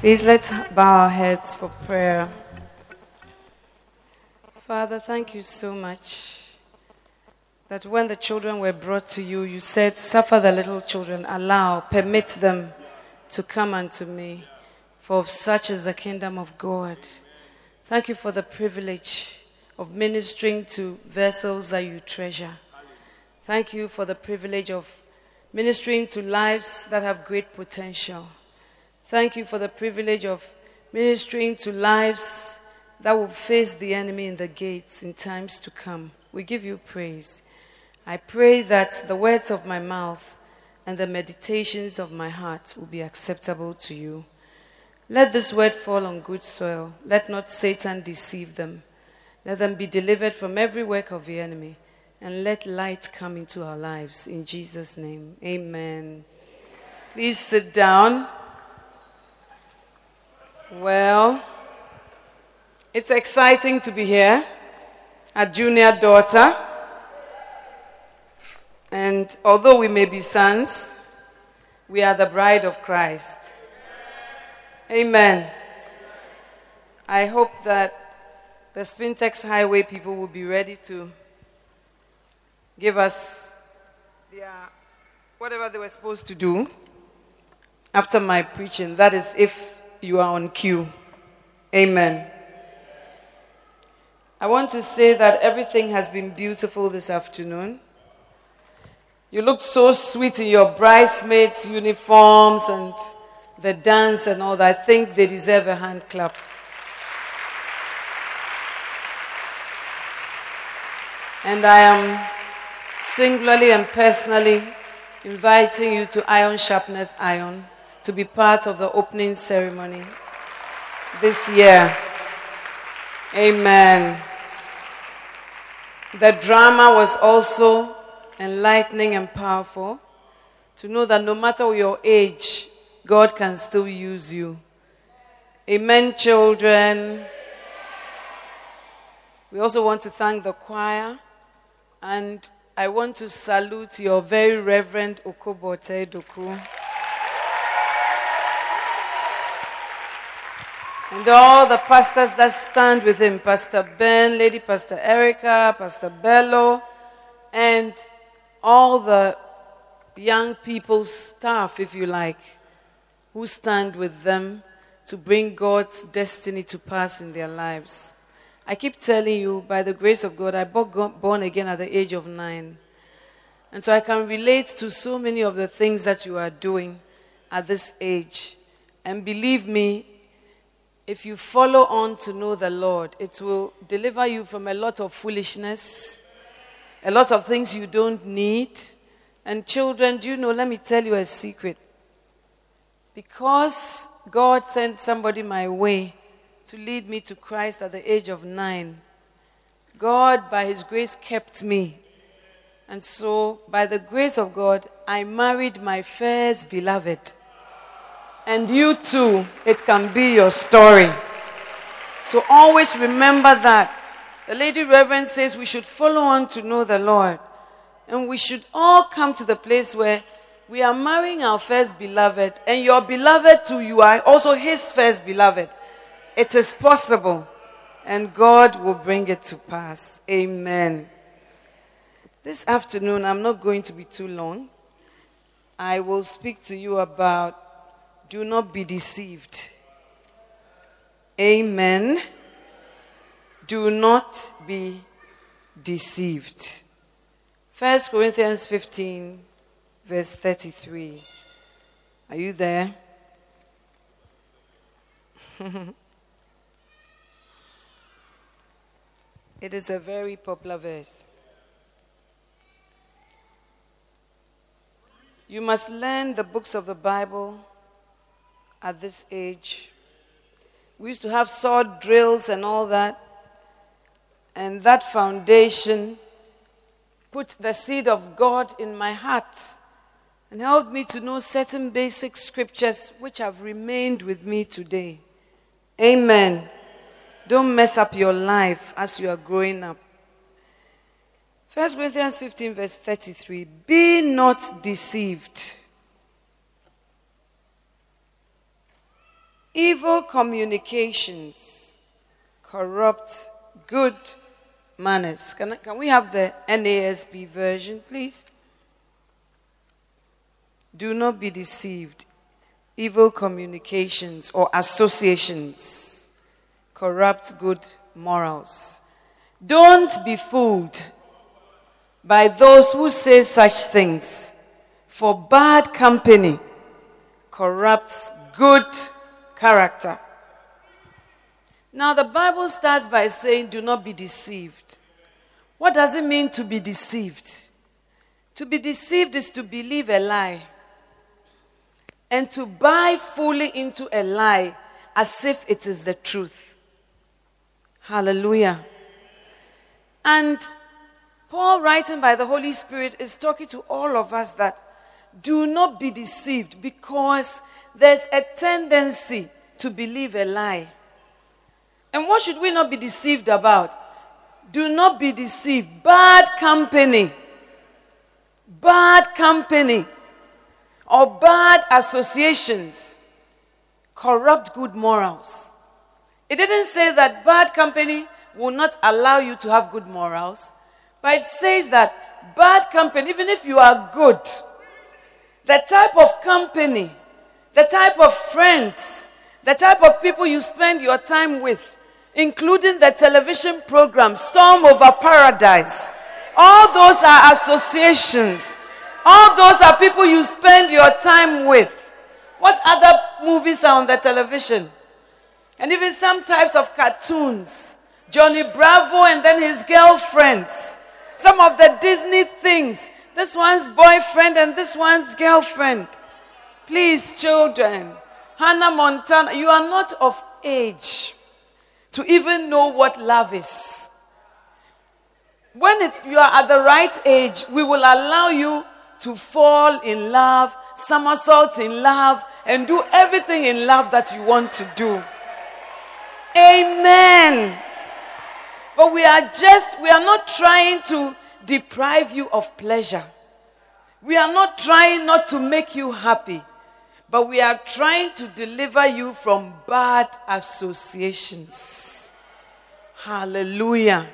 Please let's bow our heads for prayer. Father, thank you so much that when the children were brought to you, you said, Suffer the little children, allow, permit them to come unto me, for of such is the kingdom of God. Thank you for the privilege of ministering to vessels that you treasure. Thank you for the privilege of ministering to lives that have great potential. Thank you for the privilege of ministering to lives that will face the enemy in the gates in times to come. We give you praise. I pray that the words of my mouth and the meditations of my heart will be acceptable to you. Let this word fall on good soil. Let not Satan deceive them. Let them be delivered from every work of the enemy and let light come into our lives. In Jesus' name, amen. Please sit down. Well, it's exciting to be here, a junior daughter. And although we may be sons, we are the bride of Christ. Amen. I hope that the Spintex Highway people will be ready to give us their, whatever they were supposed to do after my preaching. That is, if you are on cue. Amen. I want to say that everything has been beautiful this afternoon. You looked so sweet in your bridesmaids' uniforms and the dance and all that. I think they deserve a hand clap. And I am singularly and personally inviting you to Iron Sharpeneth Iron to be part of the opening ceremony this year. Amen. The drama was also enlightening and powerful to know that no matter your age, God can still use you. Amen, children. We also want to thank the choir and I want to salute your very Reverend Okobote Doku. And all the pastors that stand with him Pastor Ben, Lady Pastor Erica, Pastor Bello, and all the young people's staff, if you like, who stand with them to bring God's destiny to pass in their lives. I keep telling you, by the grace of God, I got born again at the age of nine. And so I can relate to so many of the things that you are doing at this age. And believe me, if you follow on to know the Lord, it will deliver you from a lot of foolishness, a lot of things you don't need. And children, do you know, let me tell you a secret. Because God sent somebody my way to lead me to Christ at the age of nine. God, by His grace, kept me. And so, by the grace of God, I married my first beloved. And you too, it can be your story. So always remember that. The Lady Reverend says we should follow on to know the Lord. And we should all come to the place where we are marrying our first beloved, and your beloved too, you are also his first beloved. It is possible, and God will bring it to pass. Amen. This afternoon, I'm not going to be too long. I will speak to you about do not be deceived. Amen. Do not be deceived. 1 Corinthians 15, verse 33. Are you there? it is a very popular verse. You must learn the books of the Bible at this age. We used to have sword drills and all that. And that foundation put the seed of God in my heart and helped me to know certain basic scriptures which have remained with me today. Amen. Don't mess up your life as you are growing up. 1 Corinthians 15, verse 33 Be not deceived. Evil communications corrupt good manners. Can, can we have the NASB version, please? Do not be deceived. Evil communications or associations corrupt good morals. Don't be fooled by those who say such things, for bad company corrupts good character. Now, the Bible starts by saying, Do not be deceived. What does it mean to be deceived? To be deceived is to believe a lie and to buy fully into a lie as if it is the truth. Hallelujah. And Paul, writing by the Holy Spirit, is talking to all of us that do not be deceived because there's a tendency to believe a lie. And what should we not be deceived about? Do not be deceived. Bad company, bad company, or bad associations corrupt good morals. It didn't say that bad company will not allow you to have good morals, but it says that bad company, even if you are good, the type of company, the type of friends, the type of people you spend your time with, including the television program Storm Over Paradise. All those are associations. All those are people you spend your time with. What other movies are on the television? And even some types of cartoons. Johnny Bravo and then his girlfriends. Some of the Disney things. This one's boyfriend and this one's girlfriend. Please, children. Hannah Montana, you are not of age to even know what love is. When you are at the right age, we will allow you to fall in love, somersault in love, and do everything in love that you want to do. Amen. But we are just, we are not trying to deprive you of pleasure. We are not trying not to make you happy, but we are trying to deliver you from bad associations. Hallelujah.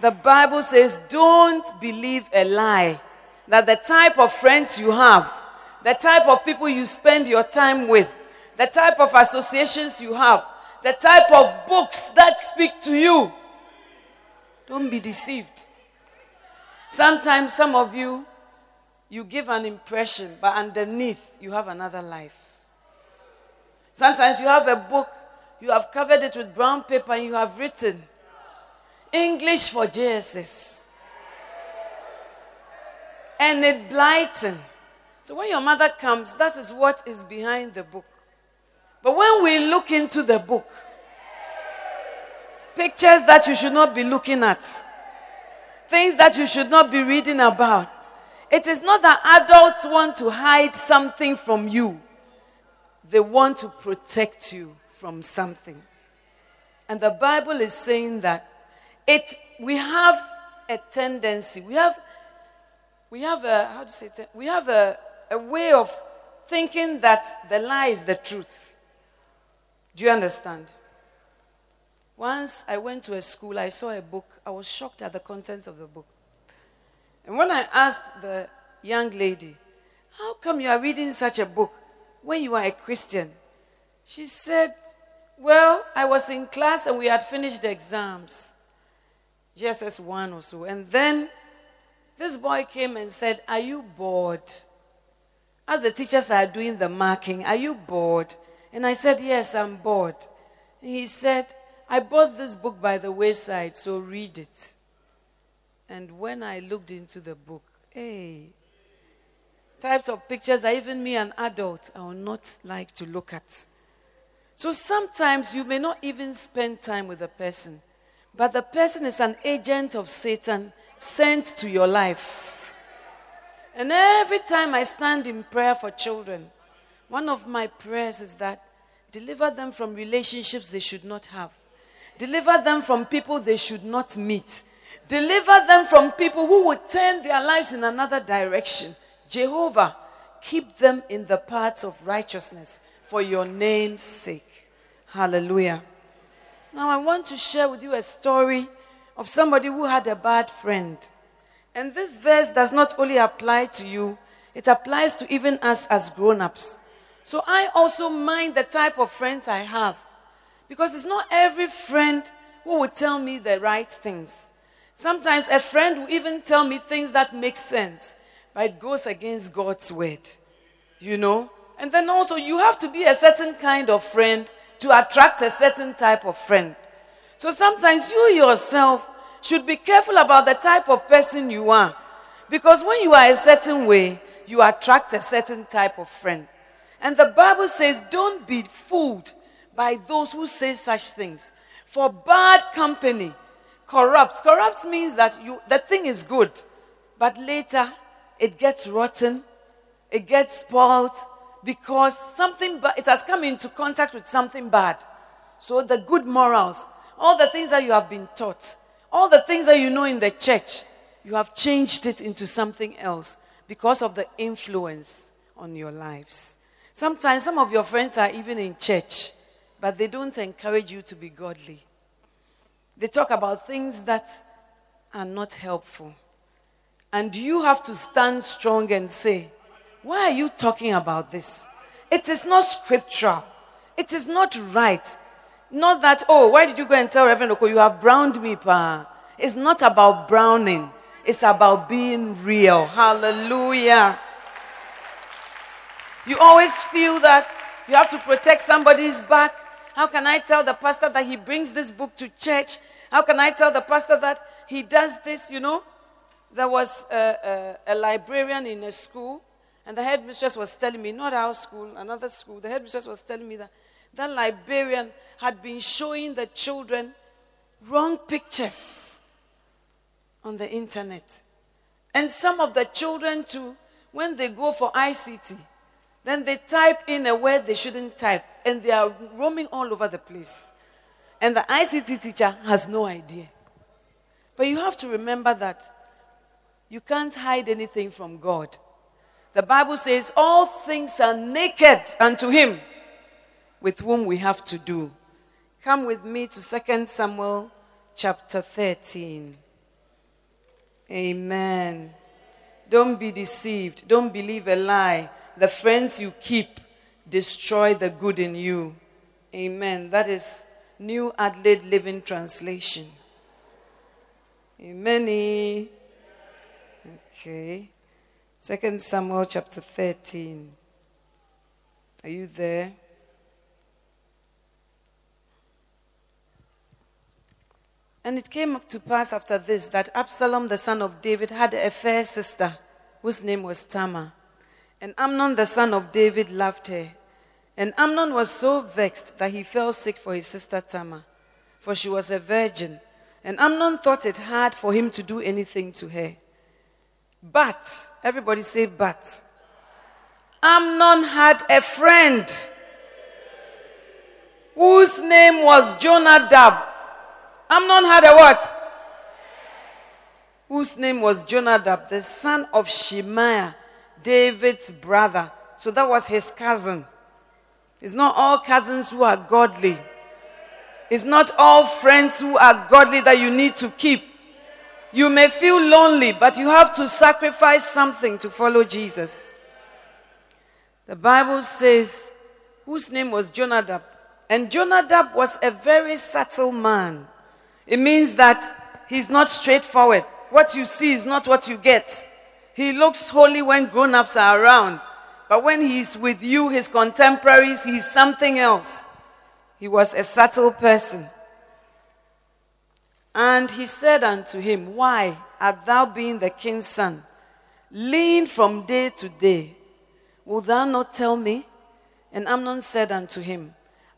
The Bible says, don't believe a lie that the type of friends you have, the type of people you spend your time with, the type of associations you have, the type of books that speak to you, don't be deceived. Sometimes some of you, you give an impression, but underneath, you have another life. Sometimes you have a book you have covered it with brown paper and you have written English for JSS. And it blighting. So when your mother comes, that is what is behind the book. But when we look into the book, pictures that you should not be looking at, things that you should not be reading about, it is not that adults want to hide something from you, they want to protect you from something. And the Bible is saying that it, we have a tendency, we have, we have a, how do you say? We have a, a way of thinking that the lie is the truth. Do you understand? Once I went to a school, I saw a book. I was shocked at the contents of the book. And when I asked the young lady, How come you are reading such a book when you are a Christian? She said, Well, I was in class and we had finished the exams, JSS 1 or so. And then this boy came and said, Are you bored? As the teachers are doing the marking, are you bored? And I said, Yes, I'm bored. He said, I bought this book by the wayside, so read it. And when I looked into the book, hey, types of pictures that even me, an adult, I would not like to look at. So sometimes you may not even spend time with a person, but the person is an agent of Satan sent to your life. And every time I stand in prayer for children, one of my prayers is that deliver them from relationships they should not have, deliver them from people they should not meet, deliver them from people who would turn their lives in another direction. Jehovah, keep them in the paths of righteousness for your name's sake. Hallelujah. Now, I want to share with you a story of somebody who had a bad friend. And this verse does not only apply to you, it applies to even us as grown ups. So I also mind the type of friends I have. Because it's not every friend who will tell me the right things. Sometimes a friend will even tell me things that make sense, but it goes against God's word. You know? And then also, you have to be a certain kind of friend to attract a certain type of friend. So sometimes you yourself should be careful about the type of person you are. Because when you are a certain way, you attract a certain type of friend. And the Bible says, don't be fooled by those who say such things. For bad company corrupts. Corrupts means that you, the thing is good, but later it gets rotten, it gets spoiled because something, ba- it has come into contact with something bad. So the good morals all the things that you have been taught, all the things that you know in the church, you have changed it into something else because of the influence on your lives. Sometimes some of your friends are even in church, but they don't encourage you to be godly. They talk about things that are not helpful. And you have to stand strong and say, Why are you talking about this? It is not scriptural. It is not right. Not that, oh, why did you go and tell Reverend Oko, you have browned me, pa? It's not about browning. It's about being real. Hallelujah. You always feel that you have to protect somebody's back. How can I tell the pastor that he brings this book to church? How can I tell the pastor that he does this? You know, there was a, a, a librarian in a school, and the headmistress was telling me, not our school, another school, the headmistress was telling me that that librarian had been showing the children wrong pictures on the internet. And some of the children, too, when they go for ICT, then they type in a word they shouldn't type, and they are roaming all over the place. And the ICT teacher has no idea. But you have to remember that you can't hide anything from God. The Bible says, All things are naked unto him with whom we have to do. Come with me to 2 Samuel chapter 13. Amen. Don't be deceived. Don't believe a lie. The friends you keep destroy the good in you. Amen. That is New Adelaide Living Translation. Amen. Okay. Second Samuel chapter 13. Are you there? And it came up to pass after this that Absalom, the son of David, had a fair sister whose name was Tamar. And Amnon, the son of David, loved her. And Amnon was so vexed that he fell sick for his sister Tamar, for she was a virgin. And Amnon thought it hard for him to do anything to her. But, everybody say, but. Amnon had a friend whose name was Jonadab Amnon had a what? Whose name was Jonadab, the son of Shimeah, David's brother. So that was his cousin. It's not all cousins who are godly. It's not all friends who are godly that you need to keep. You may feel lonely, but you have to sacrifice something to follow Jesus. The Bible says, whose name was Jonadab. And Jonadab was a very subtle man. It means that he's not straightforward. What you see is not what you get. He looks holy when grown ups are around. But when he's with you, his contemporaries, he's something else. He was a subtle person. And he said unto him, Why art thou being the king's son? Lean from day to day. Wilt thou not tell me? And Amnon said unto him,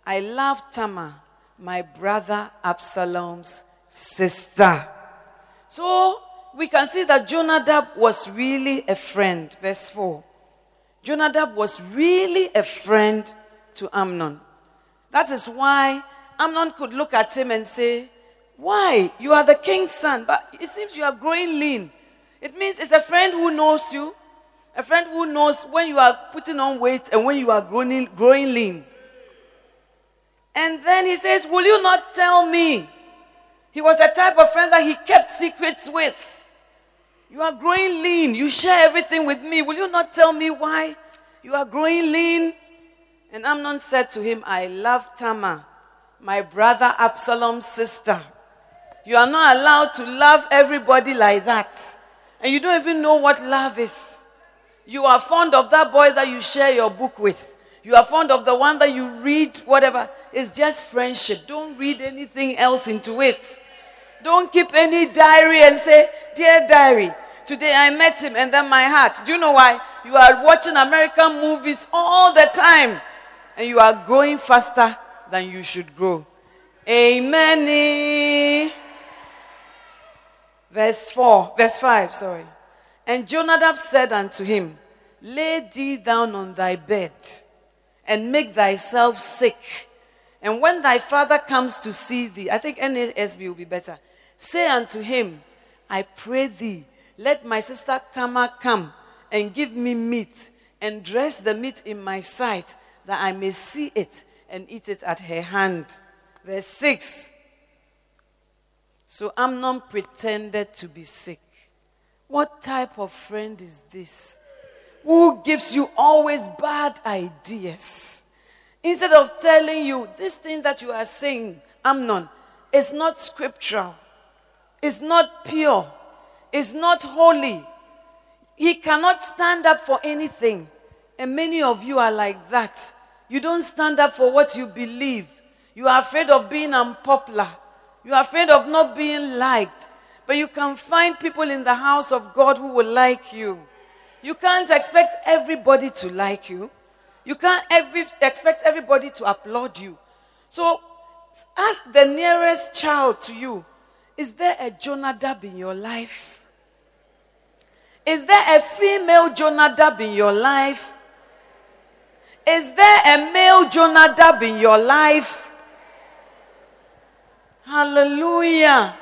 I love Tamar, my brother Absalom's sister. So we can see that Jonadab was really a friend. Verse 4. Jonadab was really a friend to Amnon. That is why Amnon could look at him and say, Why? You are the king's son, but it seems you are growing lean. It means it's a friend who knows you, a friend who knows when you are putting on weight and when you are growing, growing lean. And then he says, Will you not tell me? He was a type of friend that he kept secrets with. You are growing lean. You share everything with me. Will you not tell me why you are growing lean? And Amnon said to him, I love Tamar, my brother Absalom's sister. You are not allowed to love everybody like that. And you don't even know what love is. You are fond of that boy that you share your book with. You are fond of the one that you read, whatever. It's just friendship. Don't read anything else into it. Don't keep any diary and say, Dear diary, today I met him and then my heart. Do you know why? You are watching American movies all the time and you are growing faster than you should grow. Amen. Verse 4, verse 5, sorry. And Jonadab said unto him, Lay thee down on thy bed and make thyself sick. And when thy father comes to see thee, I think NASB will be better. Say unto him, I pray thee, let my sister Tamar come and give me meat and dress the meat in my sight that I may see it and eat it at her hand. Verse 6. So Amnon pretended to be sick. What type of friend is this? Who gives you always bad ideas? Instead of telling you this thing that you are saying, Amnon, is not scriptural. Is not pure, is not holy. He cannot stand up for anything. And many of you are like that. You don't stand up for what you believe. You are afraid of being unpopular. You are afraid of not being liked. But you can find people in the house of God who will like you. You can't expect everybody to like you. You can't every, expect everybody to applaud you. So ask the nearest child to you is there a Jonadab in your life? Is there a female Jonadab in your life? Is there a male Jonadab in your life? Hallelujah.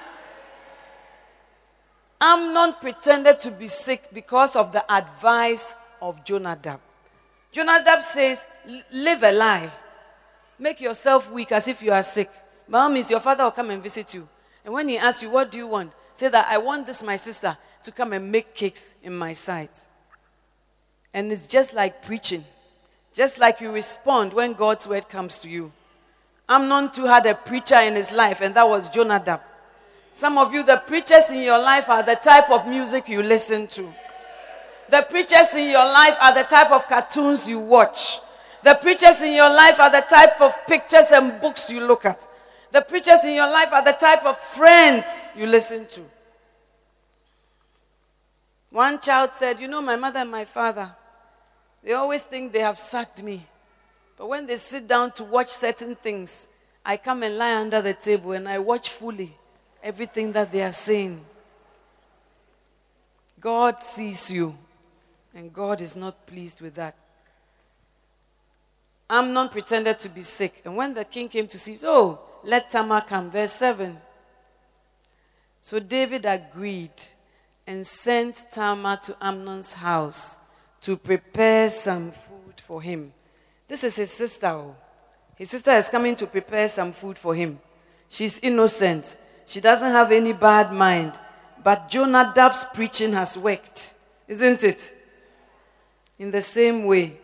Amnon pretended to be sick because of the advice of Jonadab. Jonadab says, Live a lie. Make yourself weak as if you are sick. By all means, your father will come and visit you. And when he asks you, What do you want? Say that I want this, my sister, to come and make cakes in my sight. And it's just like preaching. Just like you respond when God's word comes to you. Amnon too had a preacher in his life, and that was Jonadab. Some of you, the preachers in your life are the type of music you listen to. The preachers in your life are the type of cartoons you watch. The preachers in your life are the type of pictures and books you look at. The preachers in your life are the type of friends you listen to. One child said, You know, my mother and my father, they always think they have sacked me. But when they sit down to watch certain things, I come and lie under the table and I watch fully everything that they are saying. God sees you, and God is not pleased with that. Amnon pretended to be sick, and when the king came to see, oh, let Tamar come. Verse 7. So David agreed and sent Tamar to Amnon's house to prepare some food for him. This is his sister. Oh. His sister is coming to prepare some food for him. She's innocent. She doesn't have any bad mind. But Jonadab's preaching has worked, isn't it? In the same way,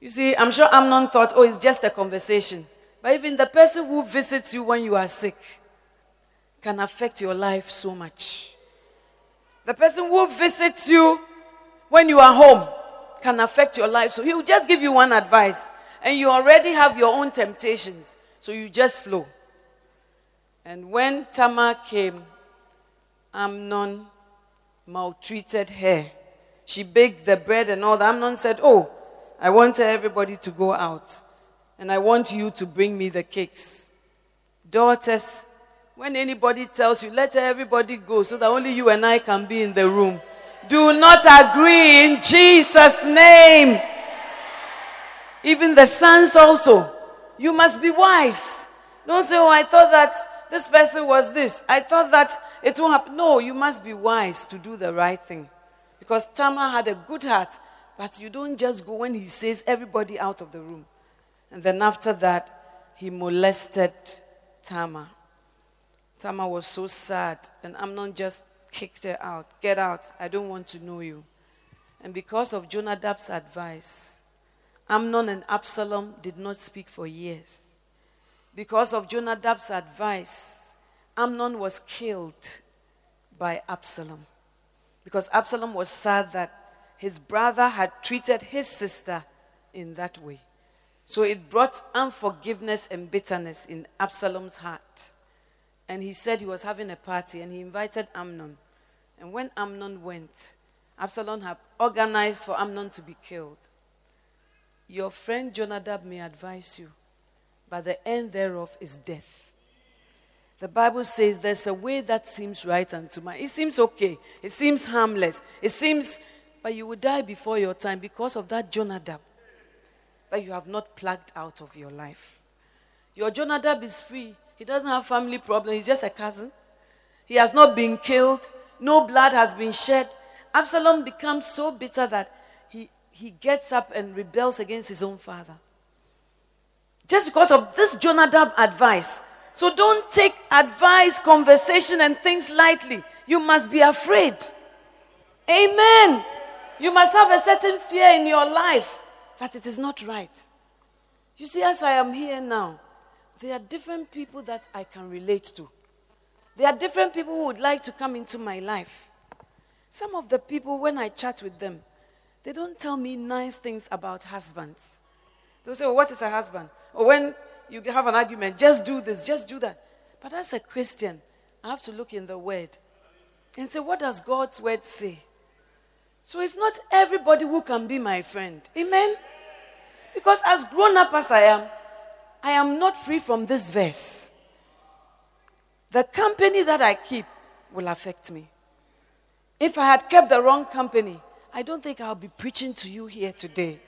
You see, I'm sure Amnon thought, oh, it's just a conversation. Even the person who visits you when you are sick can affect your life so much. The person who visits you when you are home can affect your life. So he will just give you one advice, and you already have your own temptations. So you just flow. And when Tamar came, Amnon maltreated her. She baked the bread and all that. Amnon said, Oh, I want everybody to go out, and I want you to bring me the cakes. Daughters, when anybody tells you, let everybody go so that only you and I can be in the room. Do not agree in Jesus' name. Even the sons also. You must be wise. Don't say, oh, I thought that this person was this. I thought that it won't happen. No, you must be wise to do the right thing. Because Tamar had a good heart, but you don't just go when he says everybody out of the room. And then after that, he molested Tamar. Tamar was so sad, and Amnon just kicked her out. Get out. I don't want to know you. And because of Jonadab's advice, Amnon and Absalom did not speak for years. Because of Jonadab's advice, Amnon was killed by Absalom. Because Absalom was sad that his brother had treated his sister in that way. So it brought unforgiveness and bitterness in Absalom's heart and he said he was having a party and he invited Amnon. And when Amnon went, Absalom had organized for Amnon to be killed. Your friend Jonadab may advise you, but the end thereof is death. The Bible says there's a way that seems right unto man. It seems okay. It seems harmless. It seems, but you will die before your time because of that Jonadab that you have not plugged out of your life. Your Jonadab is free he doesn't have family problem. He's just a cousin. He has not been killed. No blood has been shed. Absalom becomes so bitter that he, he gets up and rebels against his own father. Just because of this Jonadab advice. So don't take advice, conversation, and things lightly. You must be afraid. Amen. You must have a certain fear in your life that it is not right. You see, as I am here now, there are different people that I can relate to. There are different people who would like to come into my life. Some of the people, when I chat with them, they don't tell me nice things about husbands. They'll say, well, What is a husband? Or when you have an argument, just do this, just do that. But as a Christian, I have to look in the Word and say, What does God's Word say? So it's not everybody who can be my friend. Amen? Because as grown up as I am, I am not free from this verse. The company that I keep will affect me. If I had kept the wrong company, I don't think I'll be preaching to you here today.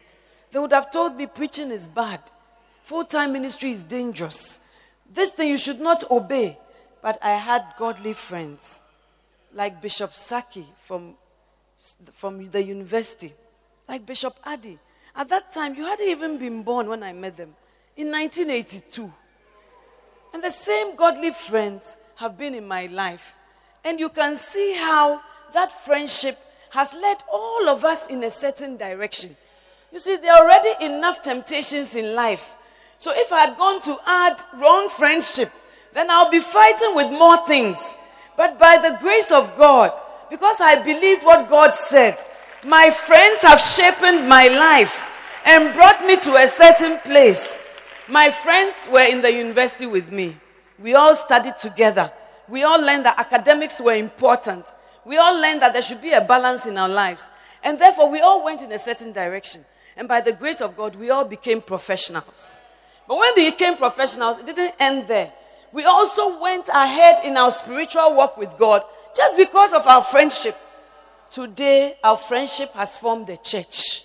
They would have told me preaching is bad, full time ministry is dangerous. This thing you should not obey. But I had godly friends like Bishop Saki from, from the university, like Bishop Addy. At that time, you hadn't even been born when I met them in 1982. And the same godly friends have been in my life. And you can see how that friendship has led all of us in a certain direction. You see, there are already enough temptations in life. So if I had gone to add wrong friendship, then I'll be fighting with more things. But by the grace of God, because I believed what God said, my friends have shaped my life and brought me to a certain place. My friends were in the university with me. We all studied together. We all learned that academics were important. We all learned that there should be a balance in our lives. And therefore, we all went in a certain direction. And by the grace of God, we all became professionals. But when we became professionals, it didn't end there. We also went ahead in our spiritual walk with God just because of our friendship. Today, our friendship has formed a church.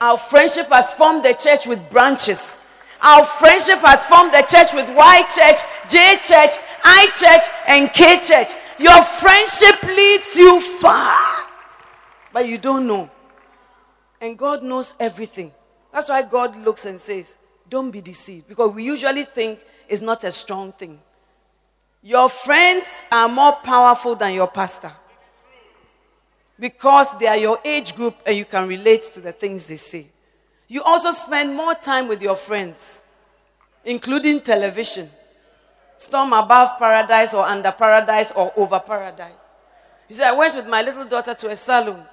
Our friendship has formed a church with branches. Our friendship has formed a church with Y Church, J Church, I Church, and K Church. Your friendship leads you far, but you don't know. And God knows everything. That's why God looks and says, Don't be deceived. Because we usually think it's not a strong thing. Your friends are more powerful than your pastor. Because they are your age group and you can relate to the things they say. You also spend more time with your friends, including television. Storm above paradise or under paradise or over paradise. You see, I went with my little daughter to a salon.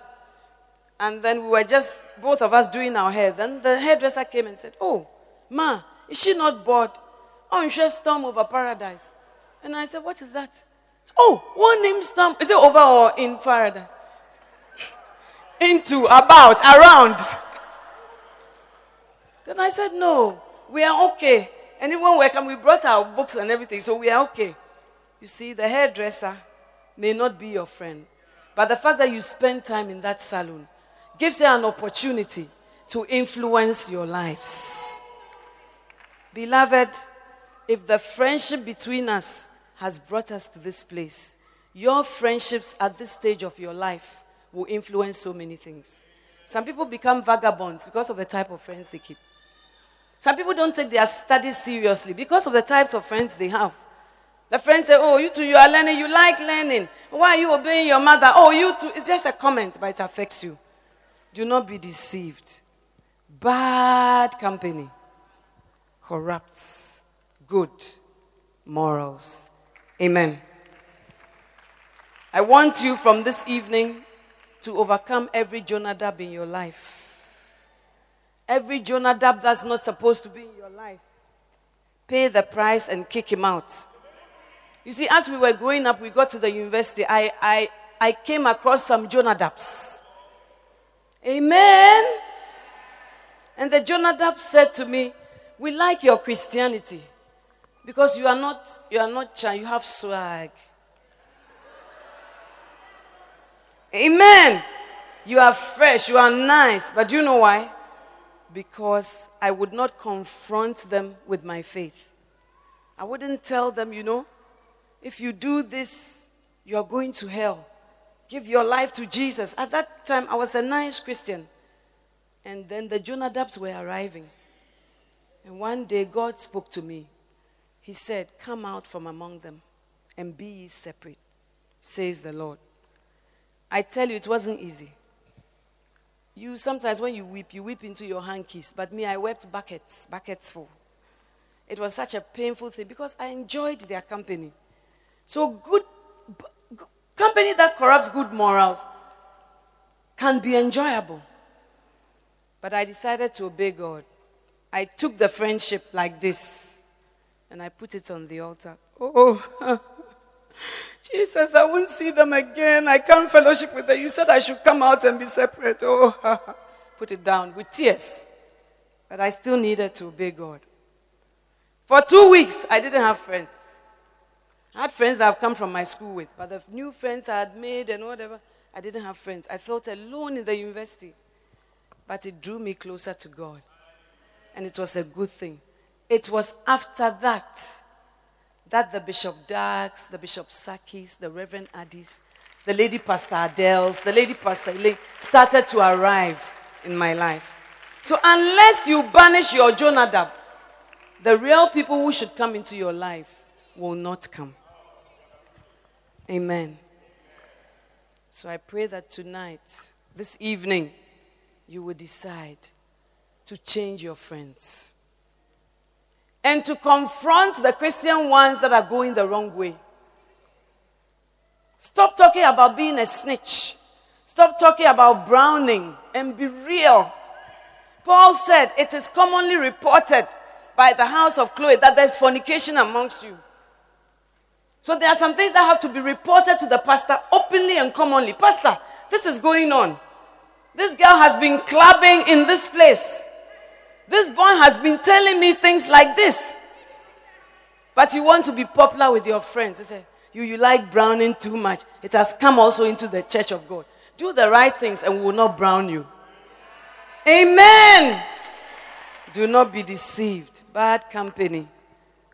And then we were just, both of us, doing our hair. Then the hairdresser came and said, Oh, Ma, is she not bored? Oh, should storm over paradise. And I said, What is that? oh, one name stamp. Is it over or in paradise? Into, about, around. then I said, No, we are okay. And even when we brought our books and everything, so we are okay. You see, the hairdresser may not be your friend, but the fact that you spend time in that salon gives you an opportunity to influence your lives. Beloved, if the friendship between us has brought us to this place, your friendships at this stage of your life will influence so many things. Some people become vagabonds because of the type of friends they keep. Some people don't take their studies seriously because of the types of friends they have. The friends say, Oh, you too, you are learning, you like learning. Why are you obeying your mother? Oh, you too. It's just a comment, but it affects you. Do not be deceived. Bad company corrupts good morals. Amen. I want you from this evening to overcome every Jonadab in your life. Every Jonadab that's not supposed to be in your life. Pay the price and kick him out. You see, as we were growing up, we got to the university. I, I, I came across some Jonadabs. Amen. And the Jonadab said to me, We like your Christianity because you are not, you are not you have swag. Amen. You are fresh, you are nice. But you know why? Because I would not confront them with my faith. I wouldn't tell them, you know, if you do this, you are going to hell. Give your life to Jesus. At that time, I was a nice Christian. And then the Jonadabs were arriving. And one day, God spoke to me. He said, Come out from among them and be ye separate, says the Lord. I tell you, it wasn't easy. You sometimes, when you weep, you weep into your hankies. But me, I wept buckets, buckets full. It was such a painful thing because I enjoyed their company. So, good company that corrupts good morals can be enjoyable. But I decided to obey God. I took the friendship like this and I put it on the altar. Oh, Jesus, I won't see them again. I can't fellowship with them. You said I should come out and be separate. Oh, put it down with tears. But I still needed to obey God. For two weeks, I didn't have friends. I had friends I've come from my school with, but the new friends I had made and whatever, I didn't have friends. I felt alone in the university. But it drew me closer to God. And it was a good thing. It was after that that the Bishop Dags, the Bishop Sakis, the Reverend Addis, the Lady Pastor Adels, the Lady Pastor Elaine started to arrive in my life. So unless you banish your Jonadab, the real people who should come into your life will not come. Amen. So I pray that tonight, this evening, you will decide to change your friends and to confront the Christian ones that are going the wrong way. Stop talking about being a snitch. Stop talking about browning and be real. Paul said, It is commonly reported by the house of Chloe that there's fornication amongst you. So there are some things that have to be reported to the pastor openly and commonly. Pastor, this is going on. This girl has been clubbing in this place. This boy has been telling me things like this. But you want to be popular with your friends. They say, you, you like browning too much. It has come also into the church of God. Do the right things and we will not brown you. Amen. Do not be deceived. Bad company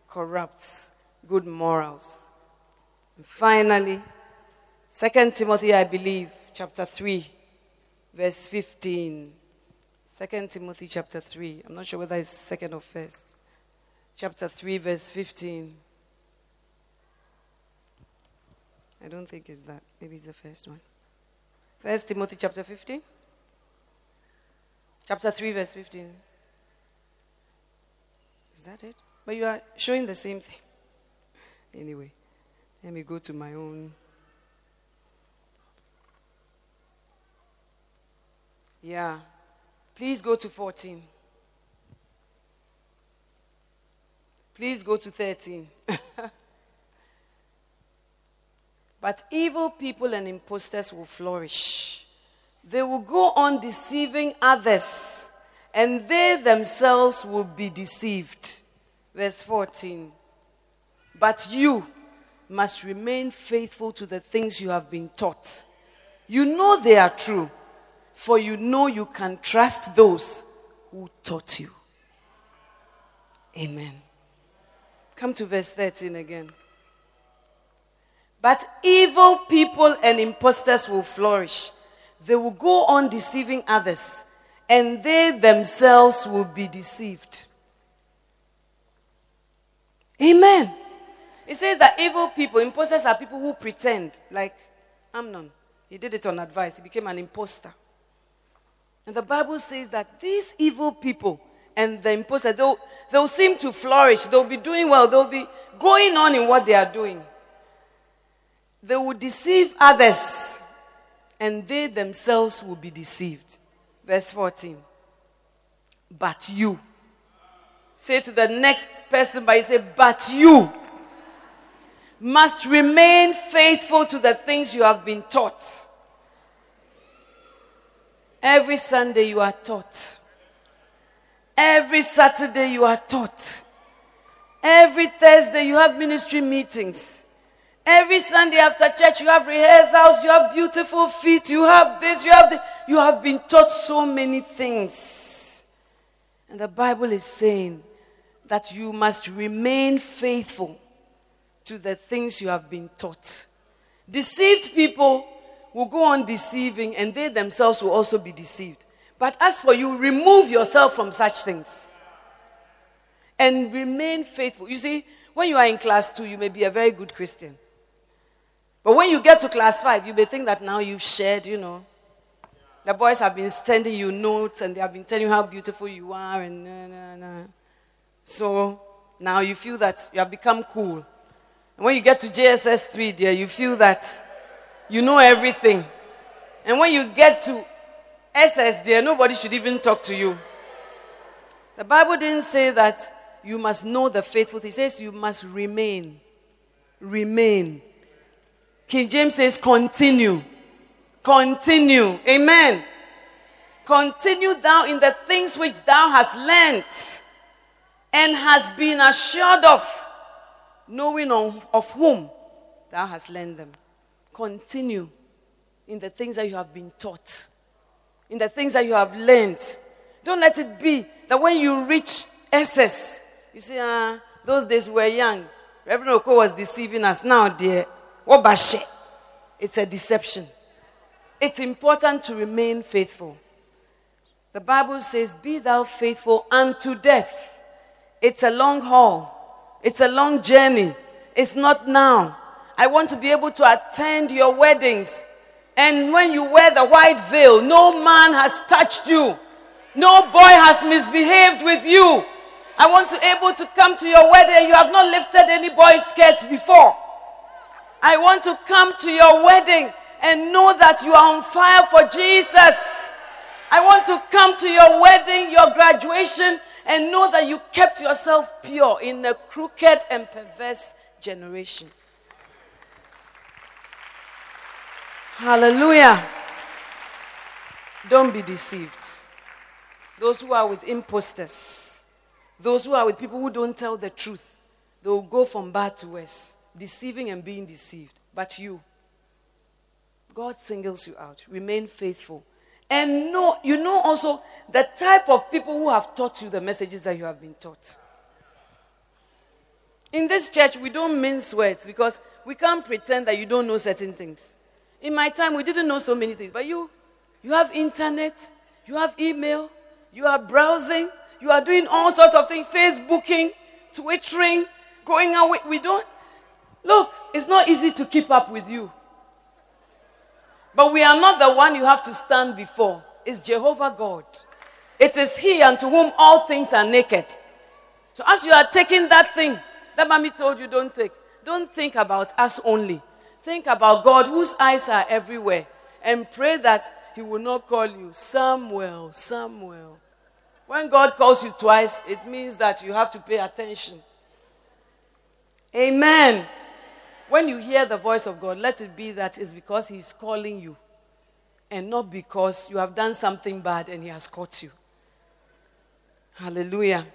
corrupts good morals. And finally, 2 Timothy, I believe, chapter 3, verse 15. Second Timothy chapter 3. I'm not sure whether it's second or first. Chapter 3, verse 15. I don't think it's that. Maybe it's the first one. First Timothy chapter 15. Chapter 3, verse 15. Is that it? But you are showing the same thing. Anyway, let me go to my own. Yeah. Please go to 14. Please go to 13. but evil people and impostors will flourish. They will go on deceiving others, and they themselves will be deceived. Verse 14. But you must remain faithful to the things you have been taught. You know they are true, for you know you can trust those who taught you. Amen. Come to verse 13 again. But evil people and impostors will flourish. They will go on deceiving others, and they themselves will be deceived. Amen. It says that evil people, imposters are people who pretend, like Amnon. He did it on advice, he became an impostor. And the Bible says that these evil people and the imposter, they'll, they'll seem to flourish, they'll be doing well, they'll be going on in what they are doing. They will deceive others, and they themselves will be deceived. Verse 14. But you. Say to the next person, by say, But you must remain faithful to the things you have been taught. Every Sunday you are taught. Every Saturday you are taught. Every Thursday you have ministry meetings. Every Sunday after church you have rehearsals, you have beautiful feet, you have this, you have. You have been taught so many things. And the Bible is saying that you must remain faithful to the things you have been taught. Deceived people will go on deceiving, and they themselves will also be deceived. But as for you, remove yourself from such things and remain faithful. You see, when you are in class two, you may be a very good Christian. But when you get to class five, you may think that now you've shared, you know. The boys have been sending you notes and they have been telling you how beautiful you are and nah, nah, nah. So now you feel that you have become cool. And when you get to JSS 3, dear, you feel that you know everything. And when you get to SSS, nobody should even talk to you. The Bible didn't say that you must know the faithful. It says you must remain. Remain. King James says continue. Continue. Amen. Continue thou in the things which thou hast learnt and hast been assured of knowing of whom thou hast learned them. Continue in the things that you have been taught, in the things that you have learned. Don't let it be that when you reach SS, you say, ah, those days we were young. Reverend Oko was deceiving us. Now, dear, what bashe? It's a deception. It's important to remain faithful. The Bible says, Be thou faithful unto death. It's a long haul. It's a long journey. It's not now. I want to be able to attend your weddings. And when you wear the white veil, no man has touched you. No boy has misbehaved with you. I want to able to come to your wedding. You have not lifted any boy's skirt before. I want to come to your wedding and know that you are on fire for Jesus. I want to come to your wedding, your graduation, and know that you kept yourself pure in a crooked and perverse generation. Hallelujah. Don't be deceived. Those who are with imposters, those who are with people who don't tell the truth, they will go from bad to worse, deceiving and being deceived. But you, God singles you out. Remain faithful and know, you know also the type of people who have taught you the messages that you have been taught. In this church, we don't mince words because we can't pretend that you don't know certain things. In my time, we didn't know so many things, but you, you have internet, you have email, you are browsing, you are doing all sorts of things, Facebooking, Twittering, going away. We don't. Look, it's not easy to keep up with you. But we are not the one you have to stand before. It's Jehovah God. It is He unto whom all things are naked. So as you are taking that thing that mommy told you don't take, don't think about us only. Think about God whose eyes are everywhere and pray that He will not call you Samuel, Samuel. When God calls you twice, it means that you have to pay attention. Amen. When you hear the voice of God, let it be that it's because He's calling you and not because you have done something bad and He has caught you. Hallelujah.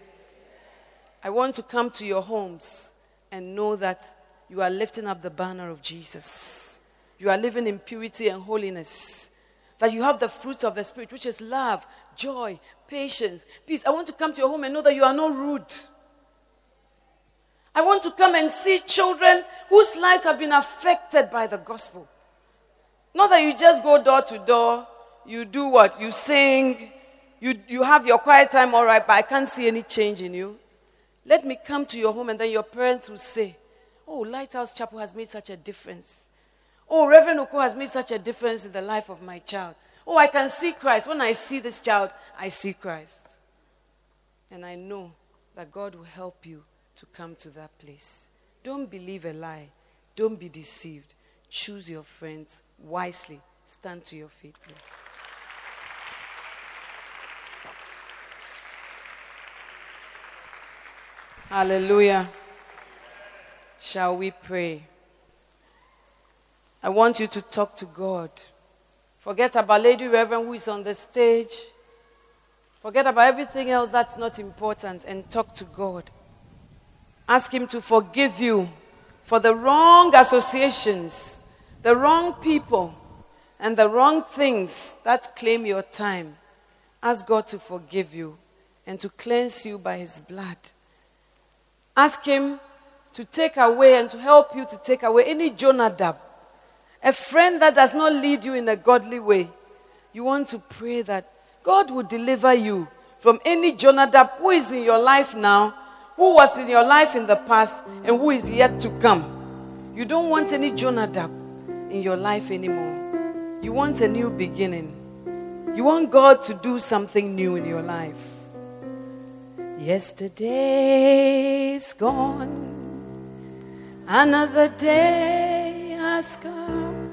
I want to come to your homes and know that you are lifting up the banner of Jesus. You are living in purity and holiness. That you have the fruits of the Spirit, which is love, joy, patience, peace. I want to come to your home and know that you are not rude. I want to come and see children whose lives have been affected by the gospel. Not that you just go door to door, you do what? You sing, you, you have your quiet time, all right, but I can't see any change in you. Let me come to your home, and then your parents will say, Oh, Lighthouse Chapel has made such a difference. Oh, Reverend Oko has made such a difference in the life of my child. Oh, I can see Christ. When I see this child, I see Christ. And I know that God will help you to come to that place. Don't believe a lie. Don't be deceived. Choose your friends wisely. Stand to your feet, please. Hallelujah. Shall we pray? I want you to talk to God. Forget about Lady Reverend who is on the stage. Forget about everything else that's not important and talk to God. Ask Him to forgive you for the wrong associations, the wrong people, and the wrong things that claim your time. Ask God to forgive you and to cleanse you by His blood. Ask Him to take away and to help you to take away any Jonadab, a friend that does not lead you in a godly way. You want to pray that God will deliver you from any Jonadab who is in your life now, who was in your life in the past, and who is yet to come. You don't want any Jonadab in your life anymore. You want a new beginning. You want God to do something new in your life. Yesterday's gone, another day has come.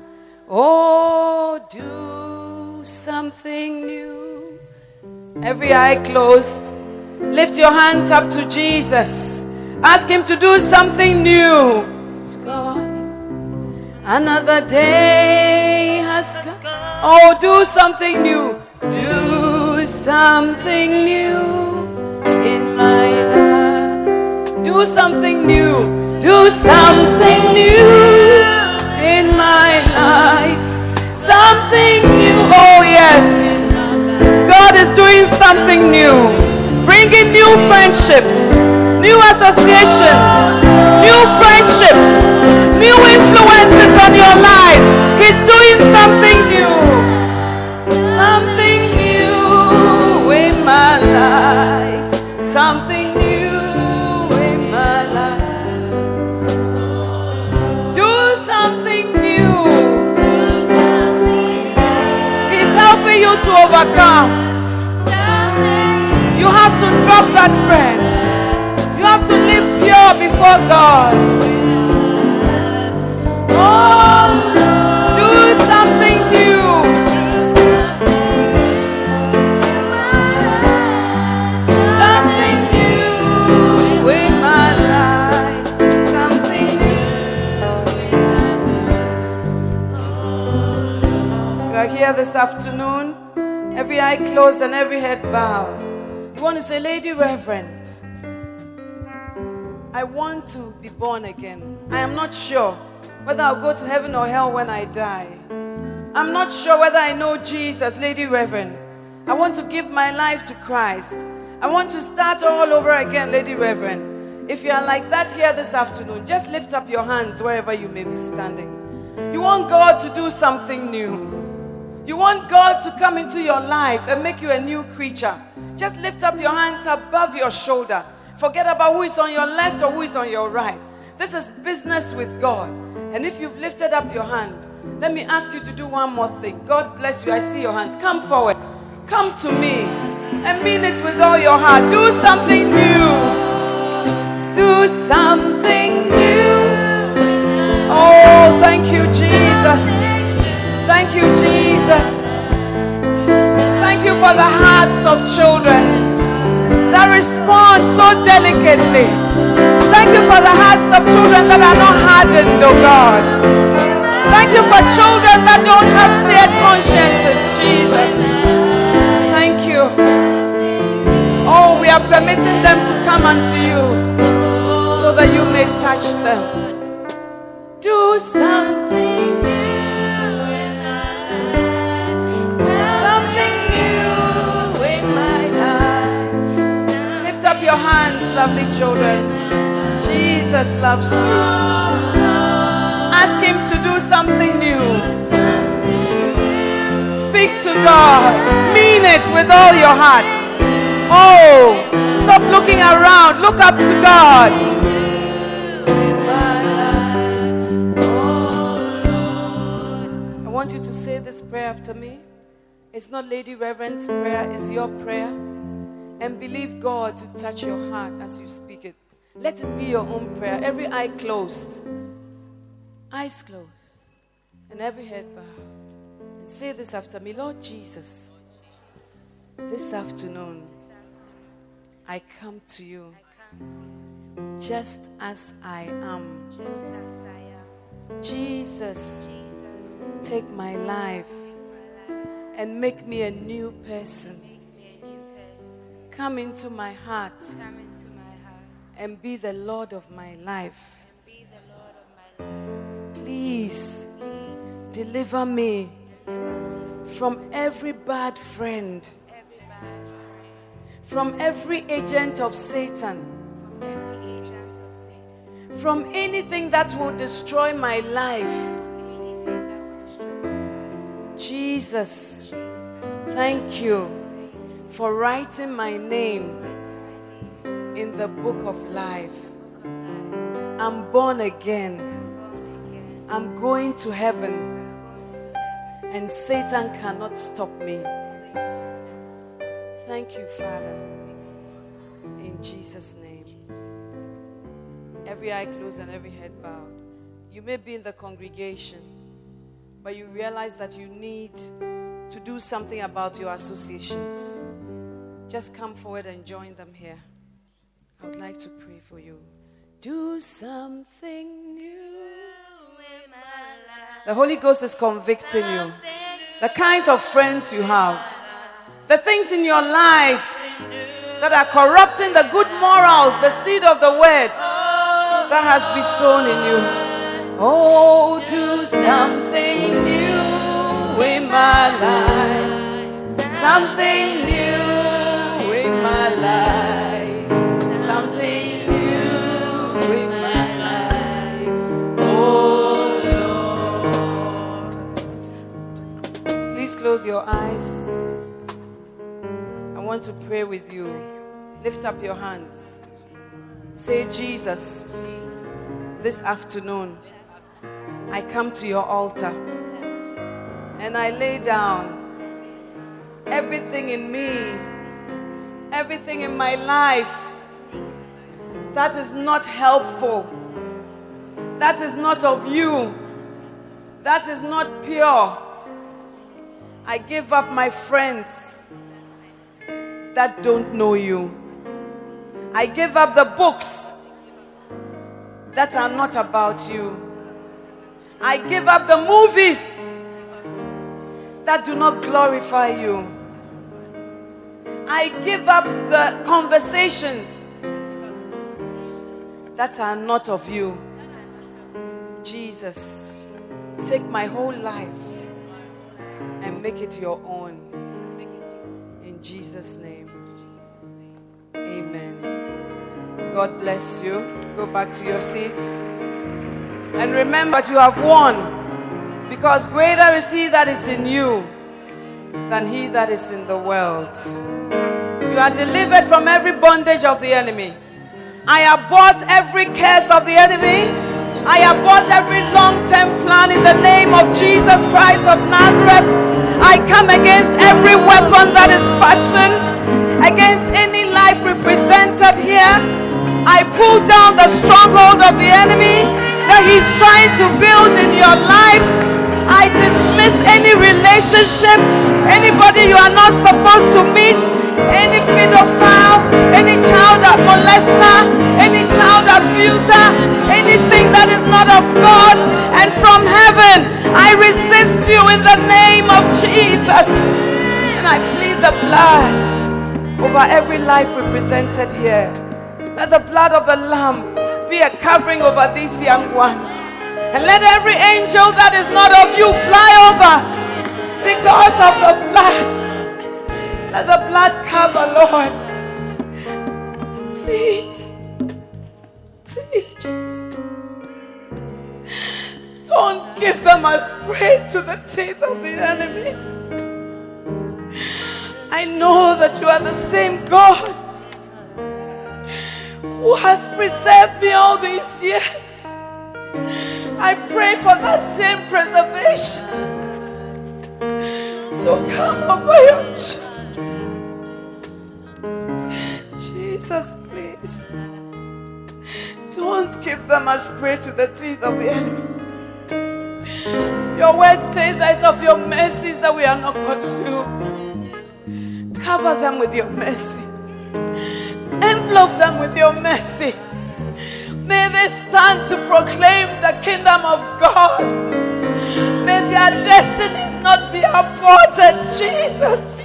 Oh, do something new. Every eye closed. Lift your hands up to Jesus. Ask Him to do something new. It's. Another day has come. Oh, do something new. Do something new in my life. Do something new. Do something new in my life. Something new. Oh, yes. God is doing something new. Bringing new friendships, new associations, new friendships, new influences on your life. He's doing something new. You to. You have to drop that friend. You have to live pure before God. Oh, do something new. Something new in my life. Something new. You are here this afternoon, every eye closed and every head bowed. You want to say, Lady Reverend, I want to be born again. I am not sure whether I'll go to heaven or hell when I die. I'm not sure whether I know Jesus, Lady Reverend. I want to give my life to Christ. I want to start all over again, Lady Reverend. If you are like that here this afternoon, just lift up your hands wherever you may be standing. You want God to do something new. You want God to come into your life and make you a new creature. Just lift up your hands above your shoulder. Forget about who is on your left or who is on your right. This is business with God. And if you've lifted up your hand, let me ask you to do one more thing. God bless you. I see your hands. Come forward. Come to me and mean it with all your heart. Do something new. Do something new. Oh, thank you, Jesus. Thank you, Jesus. Thank you for the hearts of children that respond so delicately. Thank you for the hearts of children that are not hardened, oh God. Thank you for children that don't have seared consciences, Jesus. Thank you. Oh, we are permitting them to come unto you so that you may touch them. Do something lovely children. Jesus loves you. Ask Him to do something new. Speak to God. Mean it with all your heart. Oh, stop looking around. Look up to God. I want you to say this prayer after me. It's not Lady Reverend's prayer, it's your prayer. And believe God to touch your heart as you speak it. Let it be your own prayer. Every eye closed, eyes closed, and every head bowed. And say this after me Lord Jesus, this afternoon I come to you just as I am. Jesus, take my life and make me a new person. Come into my heart and be the Lord of my life. Please deliver me from every bad friend, from every agent of Satan, from anything that will destroy my life. Jesus, thank you for writing my name in the book of life. I'm born again. I'm going to heaven. And Satan cannot stop me. Thank you, Father. In Jesus' name. Every eye closed and every head bowed. You may be in the congregation, but you realize that you need to do something about your associations. Just come forward and join them here. I would like to pray for you. Do something new. The Holy Ghost is convicting you. The kinds of friends you have, the things in your life that are corrupting the good morals, the seed of the word that has been sown in you. Oh, do something new in my life. Something new close your eyes. I want to pray with you. Lift up your hands. Say, Jesus, this afternoon, I come to your altar and I lay down everything in me, everything in my life that is not helpful, that is not of you, that is not pure. I give up my friends that don't know you. I give up the books that are not about you. I give up the movies that do not glorify you. I give up the conversations that are not of you. Jesus, take my whole life and make it your own. In Jesus' name. Amen. God bless you. Go back to your seats. And remember that you have won. Because greater is he that is in you than he that is in the world. You are delivered from every bondage of the enemy. I abort every curse of the enemy. I abort every long term plan in the name of Jesus Christ of Nazareth. I come against every weapon that is fashioned, against any life represented here. I pull down the stronghold of the enemy that he's trying to build in your life. I dismiss any relationship, anybody you are not supposed to meet, any pedophile, any child molester, abuser, anything that is not of God and from heaven. I resist you in the name of Jesus. And I plead the blood over every life represented here. Let the blood of the Lamb be a covering over these young ones. And let every angel that is not of you fly over because of the blood. Let the blood cover, Lord. Please. Please, Jesus. Don't give them as prey to the teeth of the enemy. I know that you are the same God who has preserved me all these years. I pray for that same preservation So come over your children. Jesus, please. Don't give them as prey to the teeth of the enemy. Your word says that it's of your mercies that we are not consumed. Cover them with your mercy. Envelope them with your mercy. May they stand to proclaim the kingdom of God. May their destinies not be aborted, Jesus.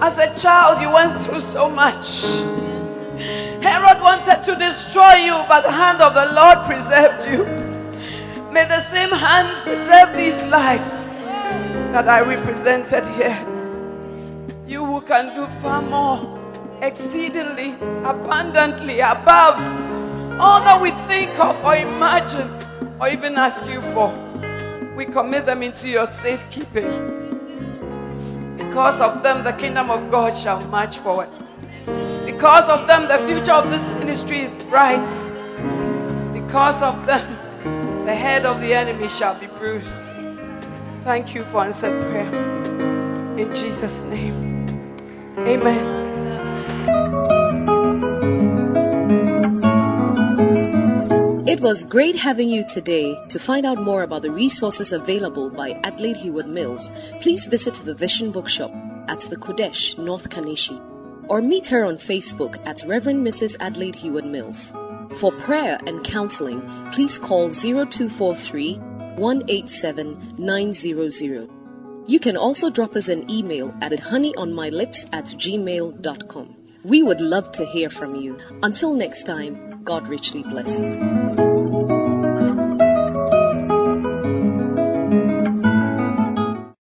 As a child, you went through so much. Herod wanted to destroy you, but the hand of the Lord preserved you. May the same hand preserve these lives that I represented here. You who can do far more, exceedingly, abundantly, above all that we think of or imagine or even ask you for. We commit them into your safekeeping. Because of them, the kingdom of God shall march forward. Because of them, the future of this ministry is bright. Because of them, the head of the enemy shall be bruised. Thank you for answered prayer. In Jesus' name. Amen. It was great having you today. To find out more about the resources available by Adelaide Heward Mills, please visit the Vision Bookshop at the Qodesh, North Kaneshie, or meet her on Facebook at Reverend Mrs. Adelaide Heward Mills. For prayer and counseling, please call 0243 187 900. You can also drop us an email at honeyonmylips at gmail.com. We would love to hear from you. Until next time, God richly bless you.